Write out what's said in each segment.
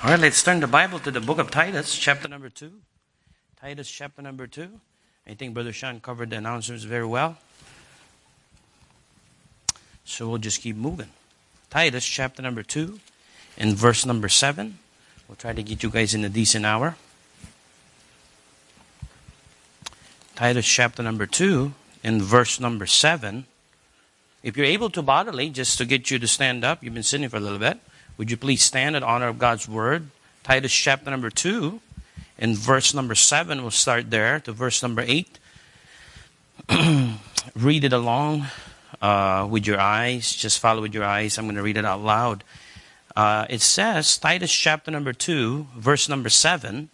All right, let's turn the Bible to the book of Titus, chapter number 2. Titus, chapter number 2. I think Brother Sean covered the announcements very well. So we'll just keep moving. Titus, chapter number 2, and verse number 7. We'll try to get you guys in a decent hour. Titus, chapter number 2, and verse number 7. If you're able to bodily, just to get you to stand up, you've been sitting for a little bit. Would you please stand in honor of God's word? Titus chapter number 2 and verse number 7. We'll start there to verse number 8. read it along uh, with your eyes. Just follow with your eyes. I'm going to read it out loud. Uh, it says, Titus chapter number 2, verse number 7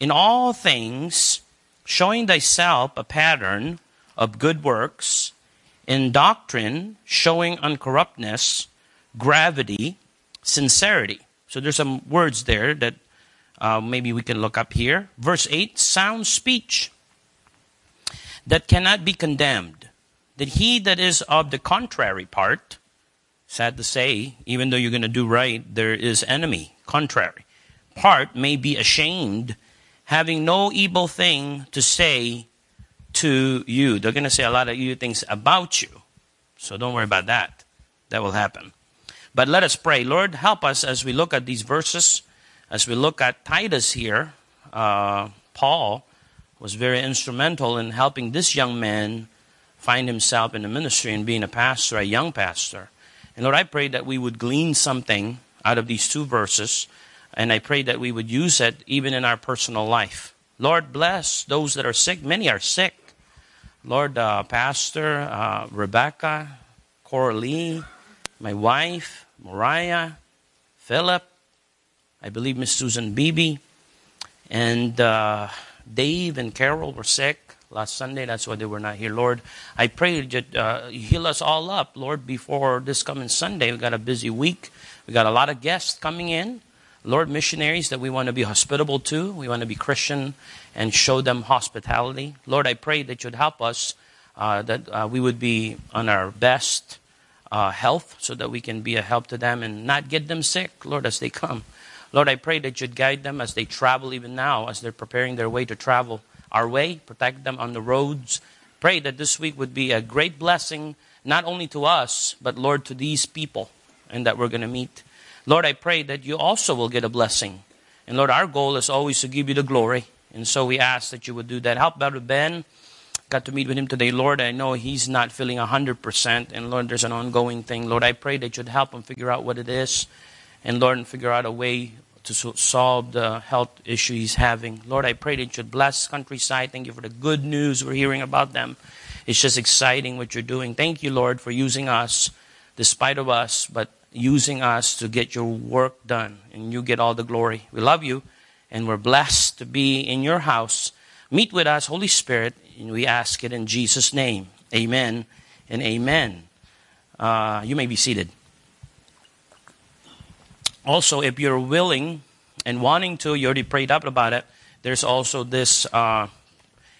In all things, showing thyself a pattern of good works, in doctrine, showing uncorruptness, gravity, sincerity. So there's some words there that uh, maybe we can look up here. Verse 8 sound speech that cannot be condemned. That he that is of the contrary part, sad to say, even though you're going to do right, there is enemy, contrary. Part may be ashamed, having no evil thing to say to you. They're going to say a lot of evil things about you. So don't worry about that. That will happen. But let us pray. Lord, help us as we look at these verses, as we look at Titus here. Uh, Paul was very instrumental in helping this young man find himself in the ministry and being a pastor, a young pastor. And Lord, I pray that we would glean something out of these two verses, and I pray that we would use it even in our personal life. Lord, bless those that are sick. Many are sick. Lord, uh, Pastor uh, Rebecca, Coralie, my wife, Mariah, Philip, I believe Miss Susan Beebe, and uh, Dave and Carol were sick last Sunday. That's why they were not here. Lord, I pray that uh, heal us all up, Lord, before this coming Sunday. We got a busy week. We got a lot of guests coming in. Lord, missionaries that we want to be hospitable to. We want to be Christian and show them hospitality. Lord, I pray that you'd help us, uh, that uh, we would be on our best uh, health so that we can be a help to them and not get them sick, Lord, as they come. Lord, I pray that you'd guide them as they travel even now, as they're preparing their way to travel our way. Protect them on the roads. Pray that this week would be a great blessing, not only to us, but Lord, to these people and that we're going to meet. Lord, I pray that you also will get a blessing. And Lord, our goal is always to give you the glory. And so we ask that you would do that. Help Brother Ben got to meet with him today. Lord, I know he's not feeling 100%. And Lord, there's an ongoing thing. Lord, I pray that you'd help him figure out what it is. And Lord, and figure out a way to solve the health issue he's having. Lord, I pray that you'd bless countryside. Thank you for the good news we're hearing about them. It's just exciting what you're doing. Thank you, Lord, for using us, despite of us, but using us to get your work done. And you get all the glory. We love you, and we're blessed to be in your house. Meet with us, Holy Spirit, and we ask it in Jesus' name. Amen and amen. Uh, you may be seated. Also, if you're willing and wanting to, you already prayed up about it. There's also this uh,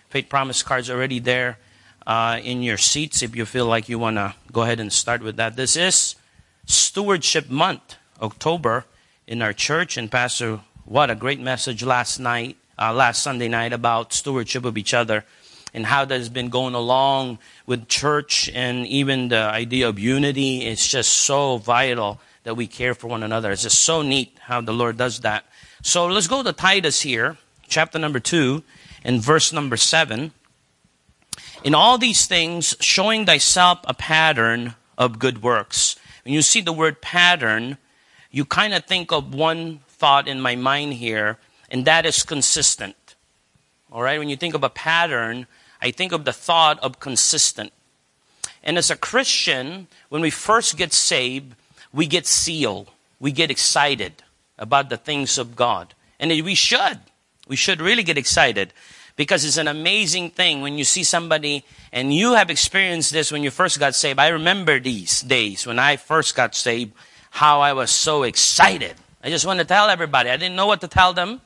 faith promise cards already there uh, in your seats if you feel like you want to go ahead and start with that. This is Stewardship Month, October, in our church. And Pastor, what a great message last night, uh, last Sunday night about stewardship of each other and how that has been going along with church and even the idea of unity. It's just so vital that we care for one another. It's just so neat how the Lord does that. So let's go to Titus here, chapter number 2, and verse number 7. In all these things, showing thyself a pattern of good works. When you see the word pattern, you kind of think of one thought in my mind here, and that is consistent. All right, when you think of a pattern, I think of the thought of consistent. And as a Christian, when we first get saved, we get sealed. We get excited about the things of God. And we should. We should really get excited because it's an amazing thing when you see somebody and you have experienced this when you first got saved. I remember these days when I first got saved, how I was so excited. I just want to tell everybody. I didn't know what to tell them.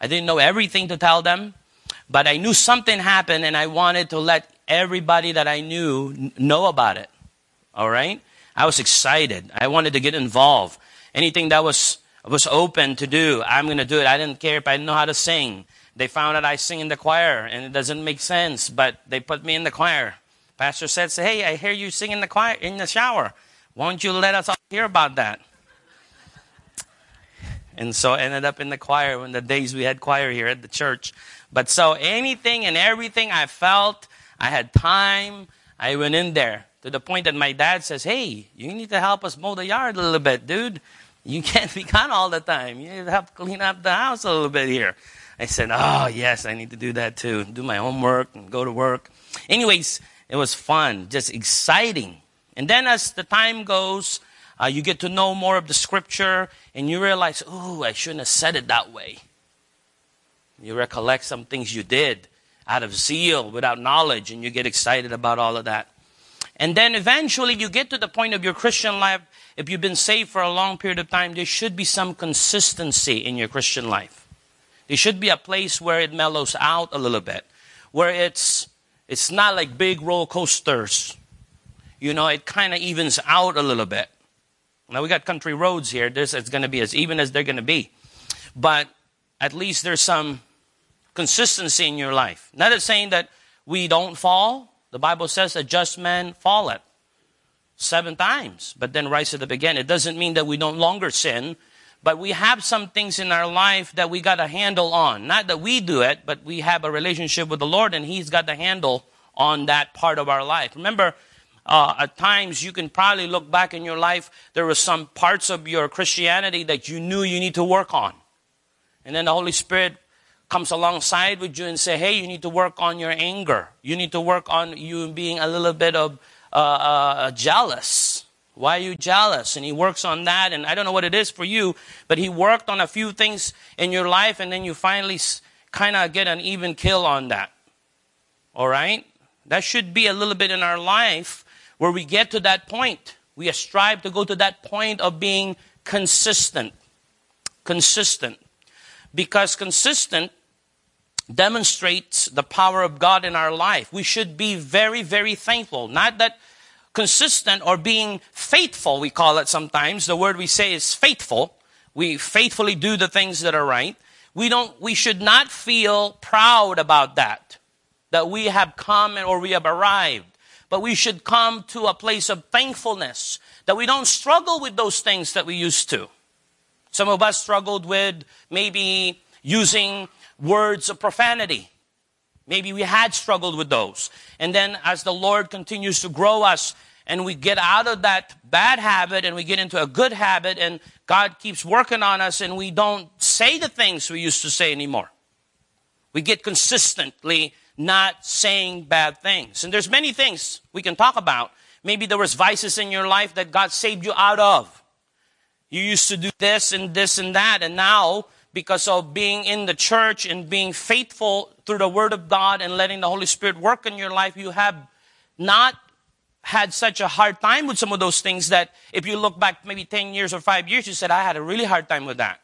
I didn't know everything to tell them. But I knew something happened and I wanted to let everybody that I knew know about it. All right? I was excited. I wanted to get involved. Anything that was was open to do. I'm going to do it. I didn't care if I didn't know how to sing. They found out I sing in the choir, and it doesn't make sense, but they put me in the choir. Pastor said, "Hey, I hear you sing in the choir in the shower. Won't you let us all hear about that?" And so I ended up in the choir when the days we had choir here at the church. But so anything and everything I felt, I had time, I went in there to the point that my dad says, Hey, you need to help us mow the yard a little bit, dude. You can't be gone all the time. You need to help clean up the house a little bit here. I said, Oh, yes, I need to do that too. Do my homework and go to work. Anyways, it was fun, just exciting. And then as the time goes, uh, you get to know more of the scripture and you realize, oh, I shouldn't have said it that way. You recollect some things you did out of zeal, without knowledge, and you get excited about all of that. And then eventually you get to the point of your Christian life, if you've been saved for a long period of time, there should be some consistency in your Christian life. There should be a place where it mellows out a little bit, where it's, it's not like big roller coasters. You know, it kind of evens out a little bit. Now we got country roads here. This is going to be as even as they're going to be. But at least there's some consistency in your life. Not that saying that we don't fall. The Bible says a just man falleth seven times, but then rises up again. It doesn't mean that we don't longer sin, but we have some things in our life that we got a handle on. Not that we do it, but we have a relationship with the Lord and He's got the handle on that part of our life. Remember, uh, at times you can probably look back in your life, there were some parts of your Christianity that you knew you need to work on. And then the Holy Spirit comes alongside with you and say, hey, you need to work on your anger. You need to work on you being a little bit of uh, uh, jealous. Why are you jealous? And he works on that. And I don't know what it is for you, but he worked on a few things in your life, and then you finally kind of get an even kill on that. All right? That should be a little bit in our life where we get to that point. We strive to go to that point of being consistent. Consistent. Because consistent demonstrates the power of God in our life. We should be very, very thankful. Not that consistent or being faithful, we call it sometimes. The word we say is faithful. We faithfully do the things that are right. We don't, we should not feel proud about that, that we have come or we have arrived but we should come to a place of thankfulness that we don't struggle with those things that we used to. Some of us struggled with maybe using words of profanity. Maybe we had struggled with those. And then as the Lord continues to grow us and we get out of that bad habit and we get into a good habit and God keeps working on us and we don't say the things we used to say anymore. We get consistently not saying bad things. And there's many things we can talk about. Maybe there was vices in your life that God saved you out of. You used to do this and this and that, and now because of being in the church and being faithful through the Word of God and letting the Holy Spirit work in your life, you have not had such a hard time with some of those things that if you look back maybe 10 years or 5 years, you said, I had a really hard time with that.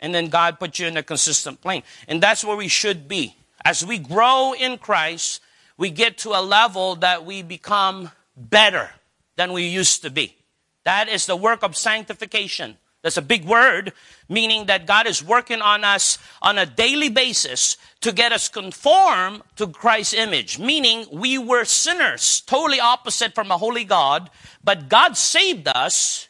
And then God put you in a consistent plane. And that's where we should be. As we grow in Christ, we get to a level that we become better than we used to be. That is the work of sanctification. That's a big word, meaning that God is working on us on a daily basis to get us conform to Christ's image. Meaning we were sinners, totally opposite from a holy God, but God saved us.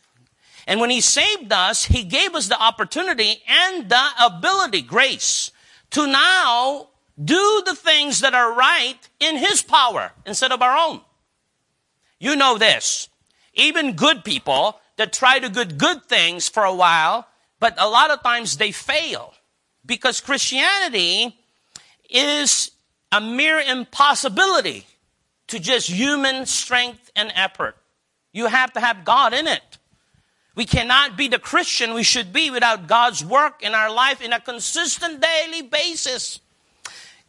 And when He saved us, He gave us the opportunity and the ability, grace, to now do the things that are right in His power instead of our own. You know this. Even good people that try to do good things for a while, but a lot of times they fail because Christianity is a mere impossibility to just human strength and effort. You have to have God in it. We cannot be the Christian we should be without God's work in our life in a consistent daily basis.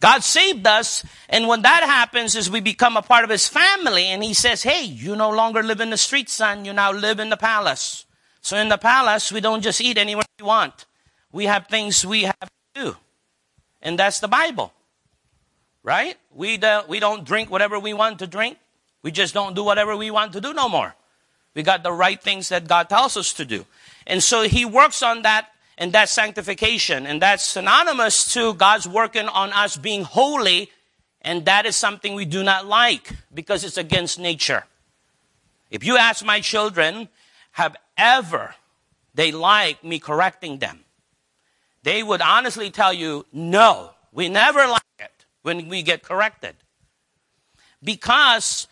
God saved us, and when that happens is we become a part of his family, and he says, hey, you no longer live in the street, son, you now live in the palace. So in the palace, we don't just eat anywhere we want. We have things we have to do. And that's the Bible. Right? We, do, we don't drink whatever we want to drink. We just don't do whatever we want to do no more. We got the right things that God tells us to do. And so he works on that and that sanctification. And that's synonymous to God's working on us being holy. And that is something we do not like because it's against nature. If you ask my children, have ever they like me correcting them? They would honestly tell you, no, we never like it when we get corrected. Because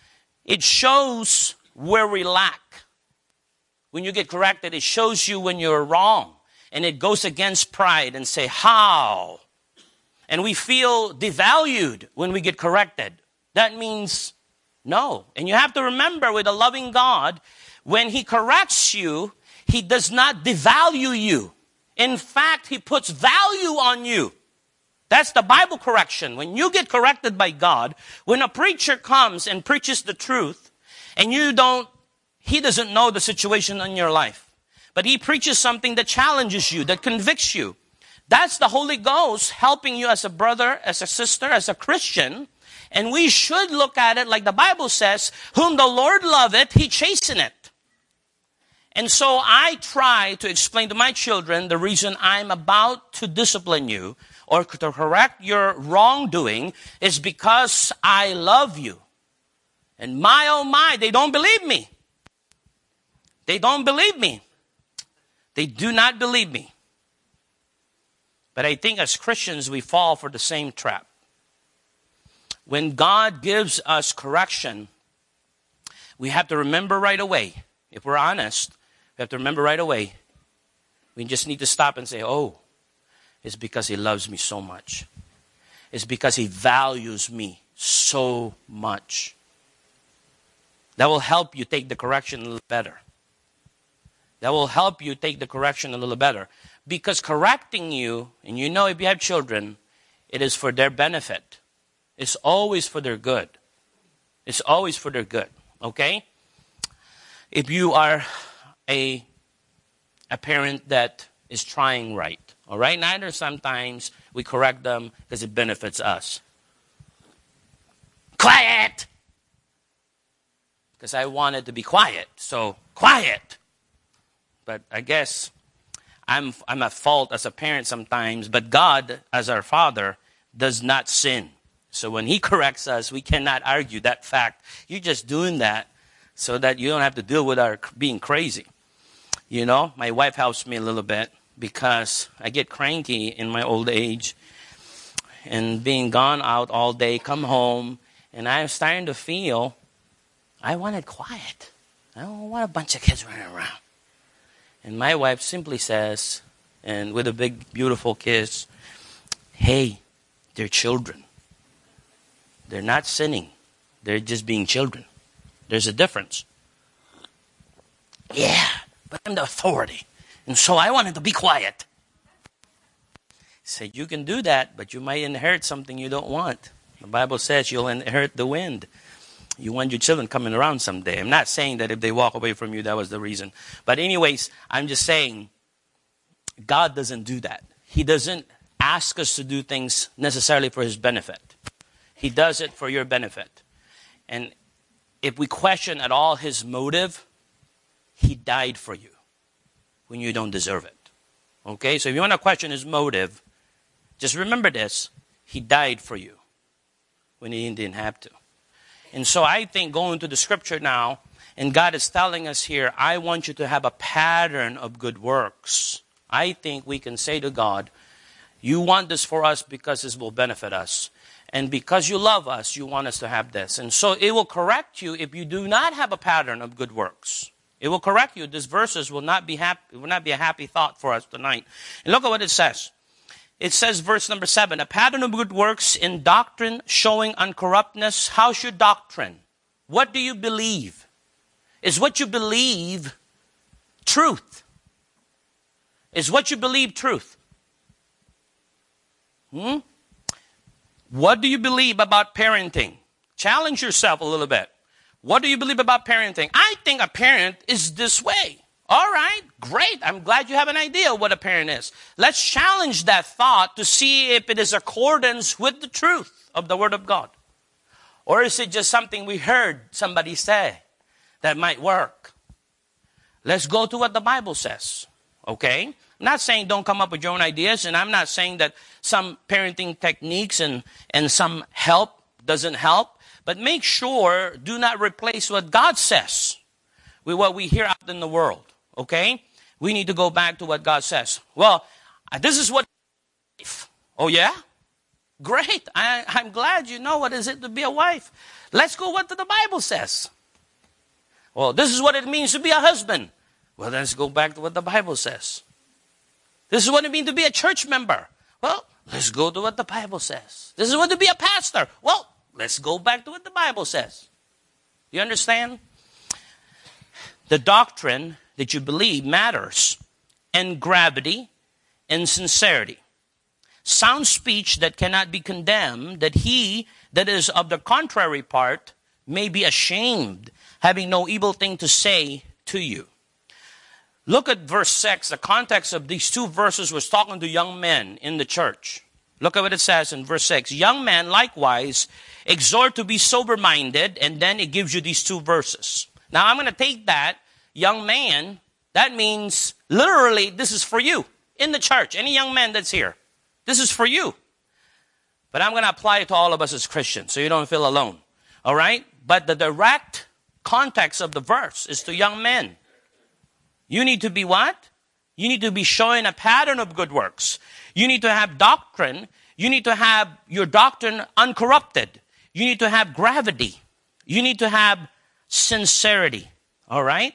it shows where we lack. When you get corrected, it shows you when you're wrong. And it goes against pride and say, how? And we feel devalued when we get corrected. That means no. And you have to remember with a loving God, when He corrects you, He does not devalue you. In fact, He puts value on you. That's the Bible correction. When you get corrected by God, when a preacher comes and preaches the truth, and you don't, he doesn't know the situation in your life, but he preaches something that challenges you, that convicts you. That's the Holy Ghost helping you as a brother, as a sister, as a Christian. And we should look at it like the Bible says, whom the Lord loveth, he chasteneth. And so I try to explain to my children the reason I'm about to discipline you or to correct your wrongdoing is because I love you. And my oh my, they don't believe me. They don't believe me. They do not believe me. But I think as Christians, we fall for the same trap. When God gives us correction, we have to remember right away, if we're honest, we have to remember right away. We just need to stop and say, oh, it's because He loves me so much. It's because He values me so much. That will help you take the correction a little better. That will help you take the correction a little better. Because correcting you, and you know if you have children, it is for their benefit. It's always for their good. It's always for their good. Okay? If you are a, a parent that is trying right, all right? Neither sometimes we correct them because it benefits us. Quiet! Because I wanted to be quiet. So, quiet! But I guess I'm, I'm at fault as a parent sometimes, but God, as our Father, does not sin. So when He corrects us, we cannot argue that fact. You're just doing that so that you don't have to deal with our being crazy. You know, my wife helps me a little bit because I get cranky in my old age and being gone out all day, come home, and I'm starting to feel I wanted quiet. I don't want a bunch of kids running around. And my wife simply says, and with a big, beautiful kiss, hey, they're children. They're not sinning, they're just being children. There's a difference. Yeah, but I'm the authority. And so I wanted to be quiet. Said, You can do that, but you might inherit something you don't want. The Bible says you'll inherit the wind. You want your children coming around someday. I'm not saying that if they walk away from you, that was the reason. But, anyways, I'm just saying God doesn't do that. He doesn't ask us to do things necessarily for His benefit, He does it for your benefit. And if we question at all His motive, He died for you when you don't deserve it. Okay? So if you want to question his motive, just remember this he died for you when he didn't have to. And so I think going to the scripture now, and God is telling us here, I want you to have a pattern of good works. I think we can say to God, You want this for us because this will benefit us. And because you love us, you want us to have this. And so it will correct you if you do not have a pattern of good works. It will correct you. These verses will not be happy, will not be a happy thought for us tonight. And look at what it says. It says, verse number seven, a pattern of good works in doctrine showing uncorruptness. How's your doctrine? What do you believe? Is what you believe truth? Is what you believe truth? Hmm? What do you believe about parenting? Challenge yourself a little bit. What do you believe about parenting? I think a parent is this way. All right, great. I'm glad you have an idea what a parent is. Let's challenge that thought to see if it is accordance with the truth of the Word of God. Or is it just something we heard somebody say that might work? Let's go to what the Bible says. Okay? I'm not saying don't come up with your own ideas, and I'm not saying that some parenting techniques and, and some help doesn't help, but make sure do not replace what God says with what we hear out in the world. Okay? We need to go back to what God says. Well, uh, this is what. Oh, yeah? Great. I, I'm glad you know what is it to be a wife. Let's go what the Bible says. Well, this is what it means to be a husband. Well, let's go back to what the Bible says. This is what it means to be a church member. Well, let's go to what the Bible says. This is what to be a pastor. Well, let's go back to what the Bible says. You understand? The doctrine that you believe matters, and gravity and sincerity. Sound speech that cannot be condemned, that he that is of the contrary part may be ashamed, having no evil thing to say to you. Look at verse 6. The context of these two verses was talking to young men in the church. Look at what it says in verse 6. Young men likewise exhort to be sober minded, and then it gives you these two verses. Now I'm going to take that, young man, that means literally this is for you in the church. Any young man that's here, this is for you. But I'm going to apply it to all of us as Christians so you don't feel alone. All right? But the direct context of the verse is to young men. You need to be what? You need to be showing a pattern of good works. You need to have doctrine. You need to have your doctrine uncorrupted. You need to have gravity. You need to have sincerity. All right?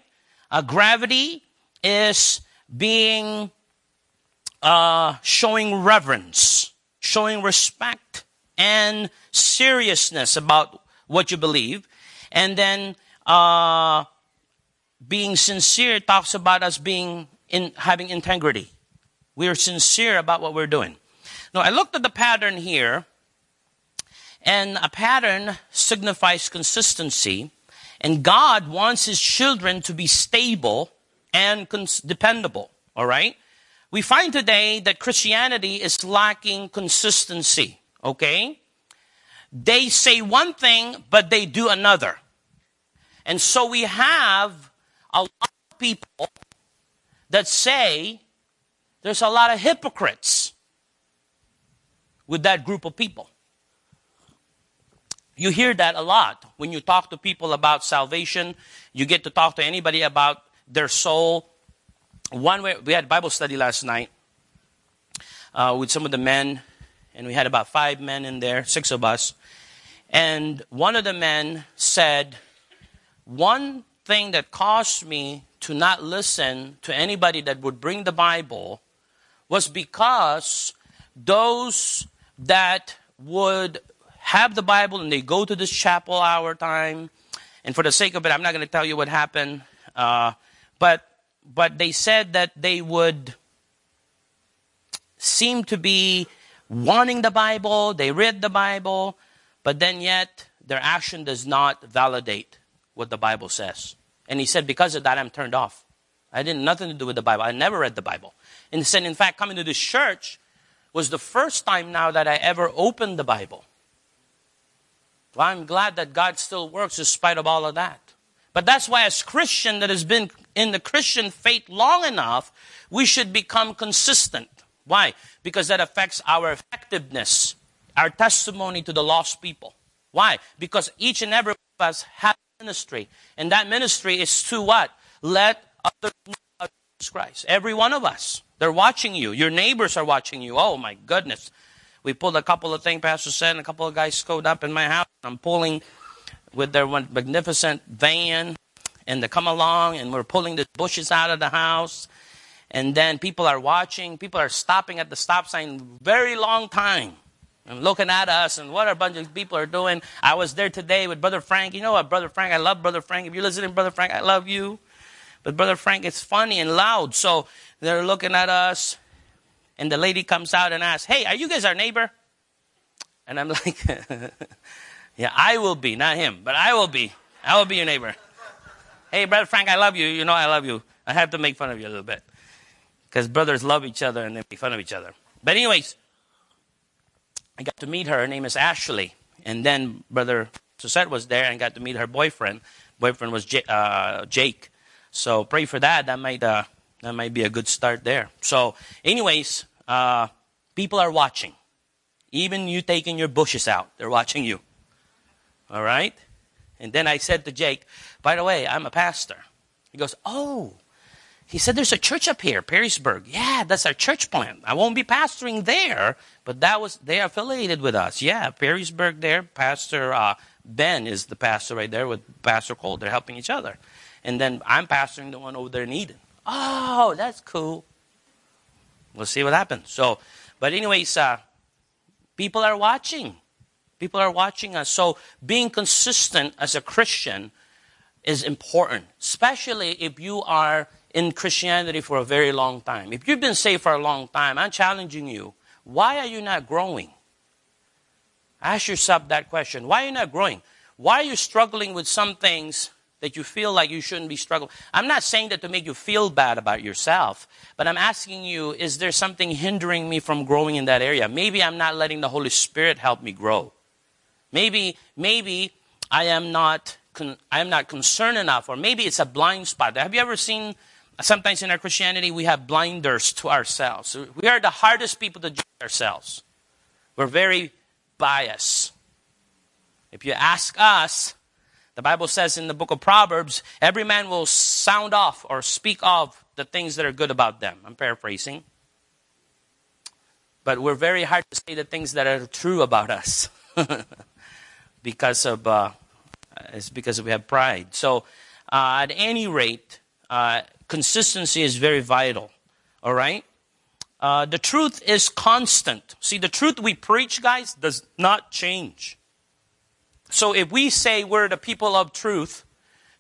A gravity is being, uh, showing reverence, showing respect and seriousness about what you believe. And then, uh, being sincere talks about us being in having integrity. We are sincere about what we're doing. Now, I looked at the pattern here, and a pattern signifies consistency, and God wants His children to be stable and cons- dependable. All right? We find today that Christianity is lacking consistency. Okay? They say one thing, but they do another. And so we have a lot of people that say there's a lot of hypocrites with that group of people. You hear that a lot when you talk to people about salvation. You get to talk to anybody about their soul. One way, we had Bible study last night uh, with some of the men, and we had about five men in there, six of us. And one of the men said, One thing that caused me to not listen to anybody that would bring the Bible was because those that would have the Bible and they go to this chapel hour time, and for the sake of it, I'm not going to tell you what happened, uh, but but they said that they would seem to be wanting the Bible, they read the Bible, but then yet their action does not validate what the Bible says. And he said, because of that, I'm turned off. I didn't nothing to do with the Bible. I never read the Bible. And he said, in fact, coming to this church was the first time now that I ever opened the Bible. Well, I'm glad that God still works in spite of all of that. But that's why, as Christian that has been in the Christian faith long enough, we should become consistent. Why? Because that affects our effectiveness, our testimony to the lost people. Why? Because each and every of us a ministry. And that ministry is to what? Let others know Jesus Christ. Every one of us. They're watching you. Your neighbors are watching you. Oh my goodness. We pulled a couple of things, Pastor said, and a couple of guys scowed up in my house. I'm pulling with their magnificent van, and they come along, and we're pulling the bushes out of the house. And then people are watching. People are stopping at the stop sign very long time and looking at us and what a bunch of people are doing. I was there today with Brother Frank. You know what, Brother Frank? I love Brother Frank. If you're listening, Brother Frank, I love you. But Brother Frank is funny and loud. So they're looking at us. And the lady comes out and asks, Hey, are you guys our neighbor? And I'm like, Yeah, I will be, not him, but I will be. I will be your neighbor. Hey, Brother Frank, I love you. You know I love you. I have to make fun of you a little bit. Because brothers love each other and they make fun of each other. But, anyways, I got to meet her. Her name is Ashley. And then Brother Suzette was there and got to meet her boyfriend. Boyfriend was J- uh, Jake. So pray for that. That might uh, That might be a good start there. So, anyways, uh, people are watching. Even you taking your bushes out, they're watching you. All right? And then I said to Jake, by the way, I'm a pastor. He goes, oh. He said, there's a church up here, Perrysburg. Yeah, that's our church plant. I won't be pastoring there, but that was, they affiliated with us. Yeah, Perrysburg there. Pastor uh, Ben is the pastor right there with Pastor Cole. They're helping each other. And then I'm pastoring the one over there in Eden. Oh, that's cool. We'll see what happens. So, but anyways, uh, people are watching. People are watching us. So being consistent as a Christian is important, especially if you are in Christianity for a very long time. If you've been saved for a long time, I'm challenging you. Why are you not growing? Ask yourself that question. Why are you not growing? Why are you struggling with some things that you feel like you shouldn't be struggling? I'm not saying that to make you feel bad about yourself, but I'm asking you, is there something hindering me from growing in that area? Maybe I'm not letting the Holy Spirit help me grow. Maybe, maybe I am not, con- I am not concerned enough, or maybe it's a blind spot. Have you ever seen, sometimes in our Christianity, we have blinders to ourselves. We are the hardest people to judge ourselves. We're very biased. If you ask us, the Bible says in the book of Proverbs, every man will sound off or speak of the things that are good about them. I'm paraphrasing. But we're very hard to say the things that are true about us. because of uh, it's because we have pride. So, uh, at any rate, uh, consistency is very vital. All right. Uh, the truth is constant. See, the truth we preach, guys, does not change. So, if we say we're the people of truth,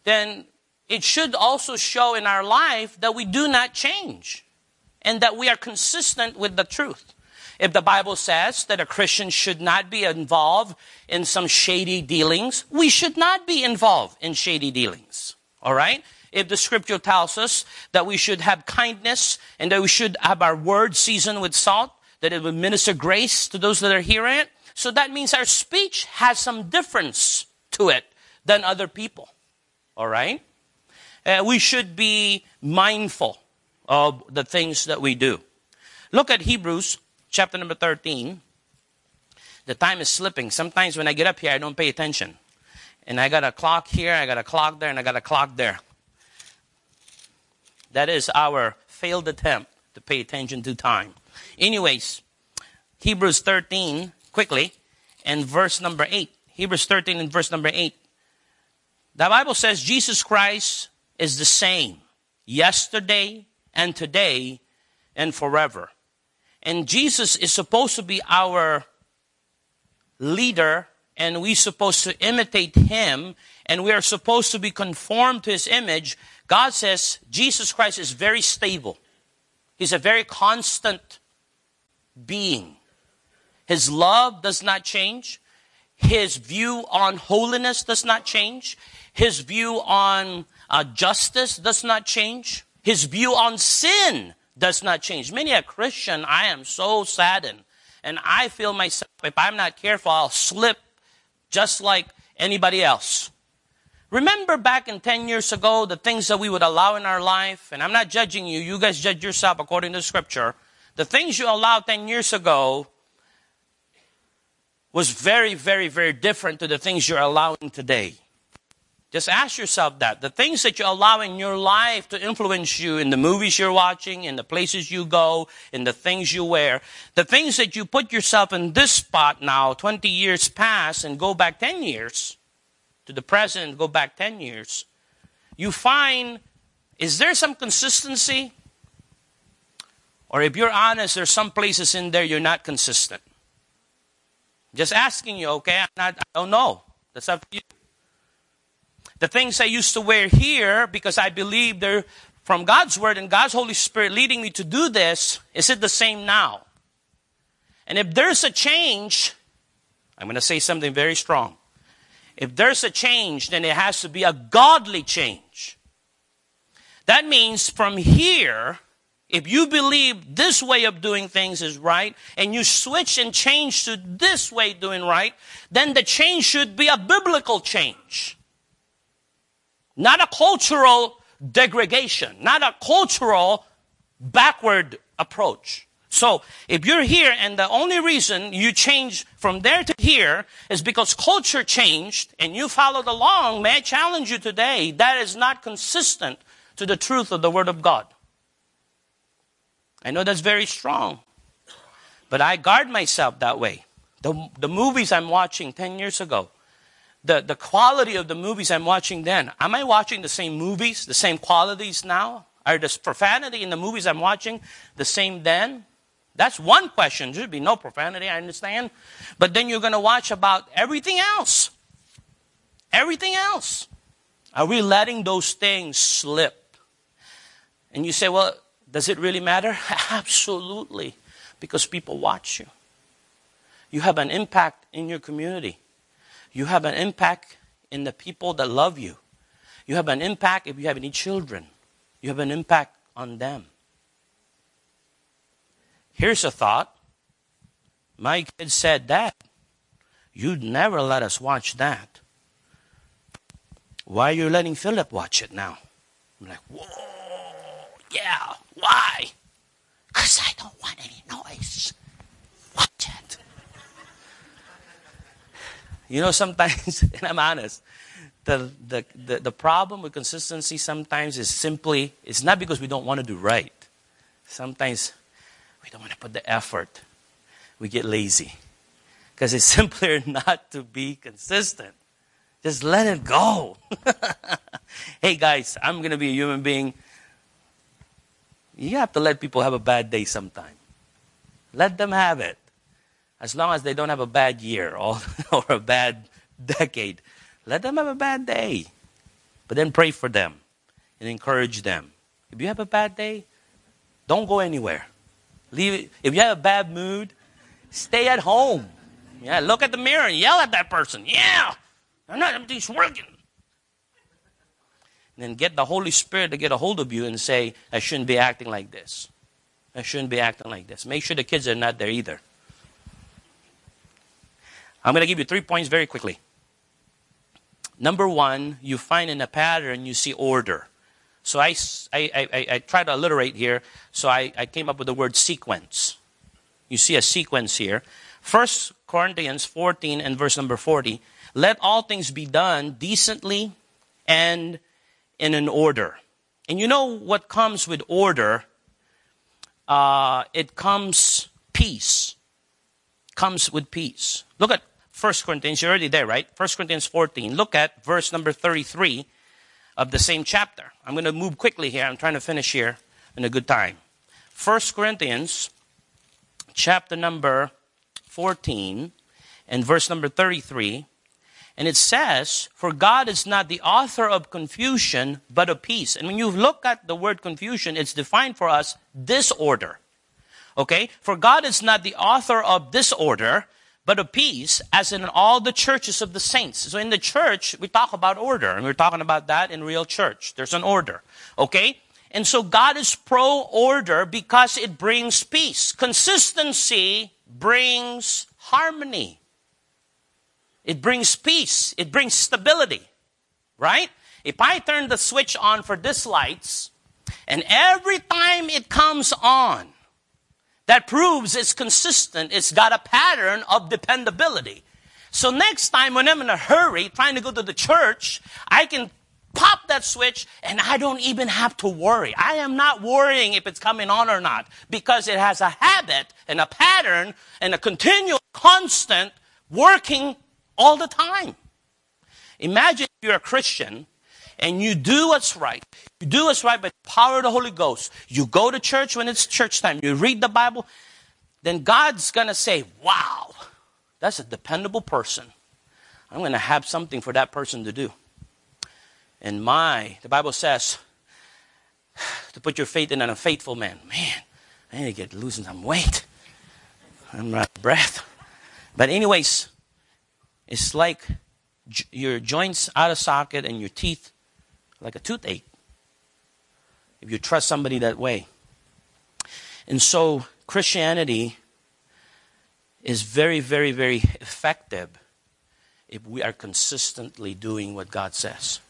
then it should also show in our life that we do not change and that we are consistent with the truth. If the Bible says that a Christian should not be involved in some shady dealings, we should not be involved in shady dealings. All right? If the scripture tells us that we should have kindness and that we should have our word seasoned with salt, that it will minister grace to those that are hearing it, so that means our speech has some difference to it than other people. All right? Uh, we should be mindful of the things that we do. Look at Hebrews chapter number 13. The time is slipping. Sometimes when I get up here, I don't pay attention. And I got a clock here, I got a clock there, and I got a clock there. That is our failed attempt to pay attention to time. Anyways, Hebrews 13, quickly, and verse number 8. Hebrews 13 and verse number 8. The Bible says Jesus Christ is the same yesterday and today and forever. And Jesus is supposed to be our leader, and we're supposed to imitate him, and we are supposed to be conformed to his image. God says Jesus Christ is very stable. He's a very constant being. His love does not change. His view on holiness does not change. His view on uh, justice does not change. His view on sin does not change. Many a Christian, I am so saddened. And I feel myself, if I'm not careful, I'll slip just like anybody else. Remember back in 10 years ago, the things that we would allow in our life, and I'm not judging you, you guys judge yourself according to scripture. The things you allowed 10 years ago was very, very, very different to the things you're allowing today. Just ask yourself that. The things that you allow in your life to influence you in the movies you're watching, in the places you go, in the things you wear, the things that you put yourself in this spot now, 20 years past, and go back 10 years to the present, go back 10 years, you find, is there some consistency? Or if you're honest, there's some places in there you're not consistent. Just asking you, okay? Not, I don't know. That's up to you. The things I used to wear here because I believe they're from God's Word and God's Holy Spirit leading me to do this, is it the same now? And if there's a change, I'm going to say something very strong. If there's a change, then it has to be a godly change. That means from here, if you believe this way of doing things is right, and you switch and change to this way doing right, then the change should be a biblical change. Not a cultural degradation, not a cultural backward approach. So if you're here and the only reason you change from there to here is because culture changed and you followed along, may I challenge you today, that is not consistent to the truth of the Word of God. I know that's very strong, but I guard myself that way. The, the movies I'm watching 10 years ago, the, the quality of the movies I'm watching then, am I watching the same movies, the same qualities now? Are the profanity in the movies I'm watching the same then? That's one question. There should be no profanity, I understand. But then you're going to watch about everything else. Everything else. Are we letting those things slip? And you say, well, does it really matter? Absolutely. Because people watch you. You have an impact in your community. You have an impact in the people that love you. You have an impact if you have any children. You have an impact on them. Here's a thought. My kid said that. You'd never let us watch that. Why are you letting Philip watch it now? I'm like, whoa, yeah, why? Because I don't want any noise. Watch it. You know, sometimes, and I'm honest, the, the, the, the problem with consistency sometimes is simply, it's not because we don't want to do right. Sometimes we don't want to put the effort. We get lazy. Because it's simpler not to be consistent. Just let it go. hey guys, I'm going to be a human being. You have to let people have a bad day sometime. Let them have it. As long as they don't have a bad year or, or a bad decade, let them have a bad day. But then pray for them and encourage them. If you have a bad day, don't go anywhere. Leave it. If you have a bad mood, stay at home. Yeah, look at the mirror and yell at that person. Yeah, I'm not everything's working. Then get the Holy Spirit to get a hold of you and say, I shouldn't be acting like this. I shouldn't be acting like this. Make sure the kids are not there either. I'm going to give you three points very quickly. Number one, you find in a pattern, you see order. So I, I, I, I try to alliterate here, so I, I came up with the word sequence. You see a sequence here. First Corinthians 14 and verse number 40. Let all things be done decently and in an order. And you know what comes with order? Uh, it comes peace. Comes with peace. Look at 1 Corinthians. You're already there, right? 1 Corinthians 14. Look at verse number 33 of the same chapter. I'm going to move quickly here. I'm trying to finish here in a good time. 1 Corinthians chapter number 14 and verse number 33. And it says, For God is not the author of confusion, but of peace. And when you look at the word confusion, it's defined for us disorder. Okay? For God is not the author of disorder, but of peace, as in all the churches of the saints. So in the church, we talk about order, and we're talking about that in real church. There's an order, okay? And so God is pro order because it brings peace. Consistency brings harmony. It brings peace. It brings stability, right? If I turn the switch on for this lights, and every time it comes on, that proves it's consistent. It's got a pattern of dependability. So next time when I'm in a hurry trying to go to the church, I can pop that switch and I don't even have to worry. I am not worrying if it's coming on or not because it has a habit and a pattern and a continual, constant working all the time. Imagine if you're a Christian and you do what's right. You do what's right by the power of the Holy Ghost. You go to church when it's church time. You read the Bible. Then God's going to say, wow, that's a dependable person. I'm going to have something for that person to do. And my, the Bible says, to put your faith in a faithful man. Man, I need to get losing some weight. I'm out of breath. But anyways, it's like your joints out of socket and your teeth like a toothache if you trust somebody that way. And so Christianity is very, very, very effective if we are consistently doing what God says.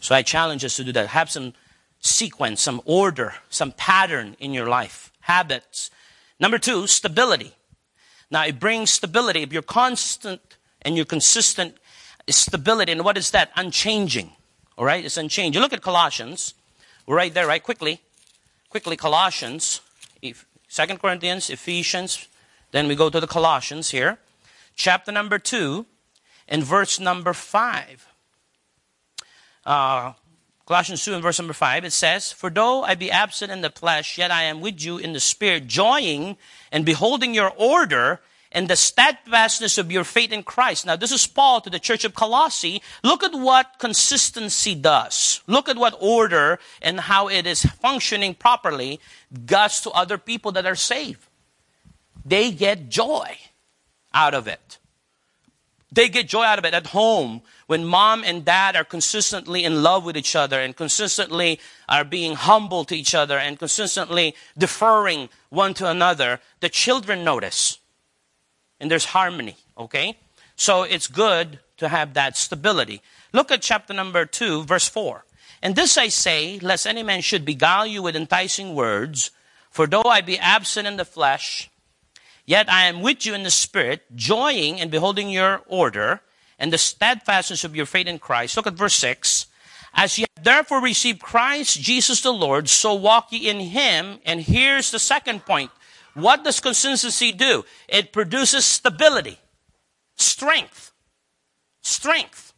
So I challenge us to do that. Have some sequence, some order, some pattern in your life, habits. Number two, stability. Now, it brings stability. If you're constant and you're consistent, stability. And what is that? Unchanging. All right? It's unchanging. You look at Colossians. We're right there, right? Quickly. Quickly, Colossians. If, Second Corinthians, Ephesians. Then we go to the Colossians here. Chapter number 2 and verse number 5. Uh, Colossians 2 and verse number 5, it says, For though I be absent in the flesh, yet I am with you in the spirit, joying and beholding your order and the steadfastness of your faith in Christ. Now, this is Paul to the church of Colossae. Look at what consistency does. Look at what order and how it is functioning properly does to other people that are saved. They get joy out of it. They get joy out of it at home when mom and dad are consistently in love with each other and consistently are being humble to each other and consistently deferring one to another. The children notice. And there's harmony, okay? So it's good to have that stability. Look at chapter number 2, verse 4. And this I say, lest any man should beguile you with enticing words, for though I be absent in the flesh, Yet I am with you in the Spirit, joying and beholding your order and the steadfastness of your faith in Christ. Look at verse 6. As ye have therefore received Christ Jesus the Lord, so walk ye in him. And here's the second point. What does consistency do? It produces stability, strength, strength,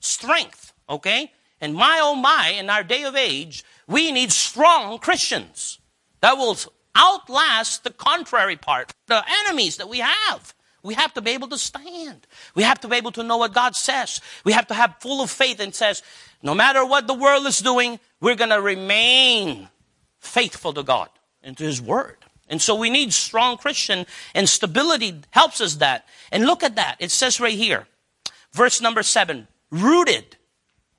strength. Okay? And my oh my, in our day of age, we need strong Christians that will outlast the contrary part, the enemies that we have. We have to be able to stand. We have to be able to know what God says. We have to have full of faith and says, no matter what the world is doing, we're going to remain faithful to God and to His Word. And so we need strong Christian and stability helps us that. And look at that. It says right here, verse number seven, rooted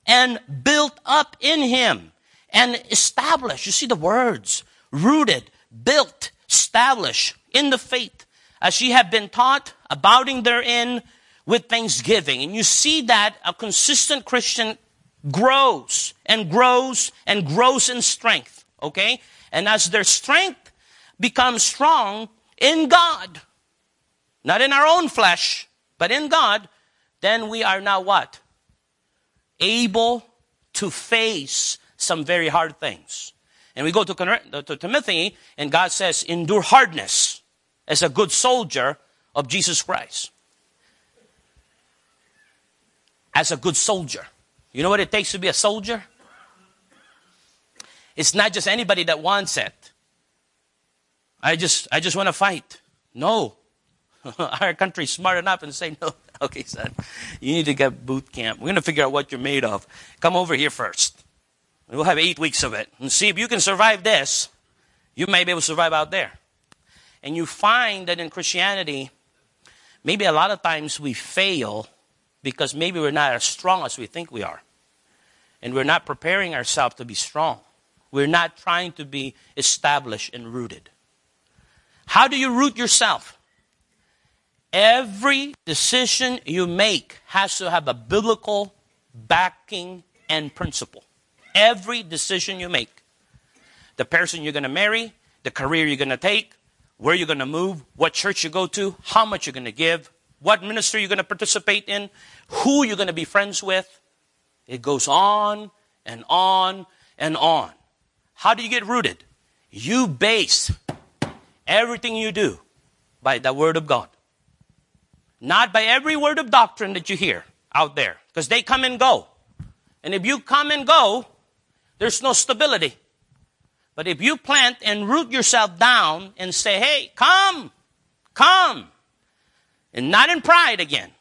and built up in Him and established. You see the words, rooted, built, established in the faith, as ye have been taught, abounding therein with thanksgiving. And you see that a consistent Christian grows and grows and grows in strength. Okay? And as their strength becomes strong in God, not in our own flesh, but in God, then we are now what? Able to face some very hard things. And we go to, to Timothy, and God says, endure hardness as a good soldier of Jesus Christ. As a good soldier. You know what it takes to be a soldier? It's not just anybody that wants it. I just, I just want to fight. No. Our country's smart enough and say, no, okay, son, you need to get boot camp. We're going to figure out what you're made of. Come over here first. We'll have eight weeks of it. And see if you can survive this, you may be able to survive out there. And you find that in Christianity, maybe a lot of times we fail because maybe we're not as strong as we think we are. And we're not preparing ourselves to be strong. We're not trying to be established and rooted. How do you root yourself? Every decision you make has to have a biblical backing and principle every decision you make. The person you're going to marry, the career you're going to take, where you're going to move, what church you go to, how much you're going to give, what ministry you're going to participate in, who you're going to be friends with. It goes on and on and on. How do you get rooted? You base everything you do by the Word of God. Not by every word of doctrine that you hear out there, because they come and go. And if you come and go, there's no stability. But if you plant and root yourself down and say, hey, come, come, and not in pride again,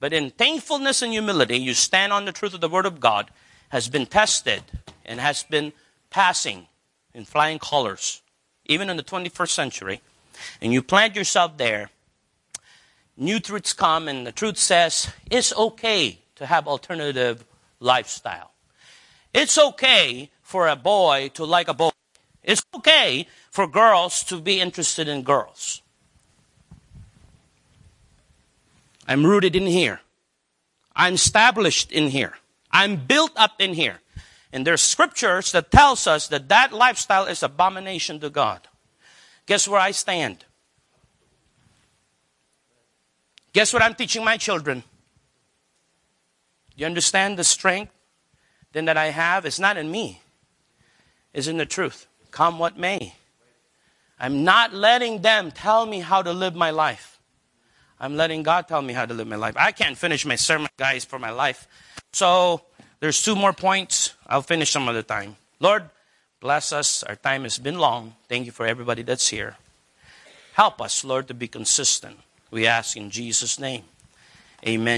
but in thankfulness and humility, you stand on the truth of the Word of God, has been tested and has been passing in flying colors, even in the 21st century, and you plant yourself there, new truths come, and the truth says it's okay to have alternative lifestyle. It's okay for a boy to like a boy. It's okay for girls to be interested in girls. I'm rooted in here. I'm established in here. I'm built up in here. And there's scriptures that tells us that that lifestyle is abomination to God. Guess where I stand? Guess what I'm teaching my children? You understand the strength then that I have? It's not in me. It's in the truth. Come what may. I'm not letting them tell me how to live my life. I'm letting God tell me how to live my life. I can't finish my sermon, guys, for my life. So there's two more points. I'll finish some other time. Lord, bless us. Our time has been long. Thank you for everybody that's here. Help us, Lord, to be consistent. We ask in Jesus' name. Amen.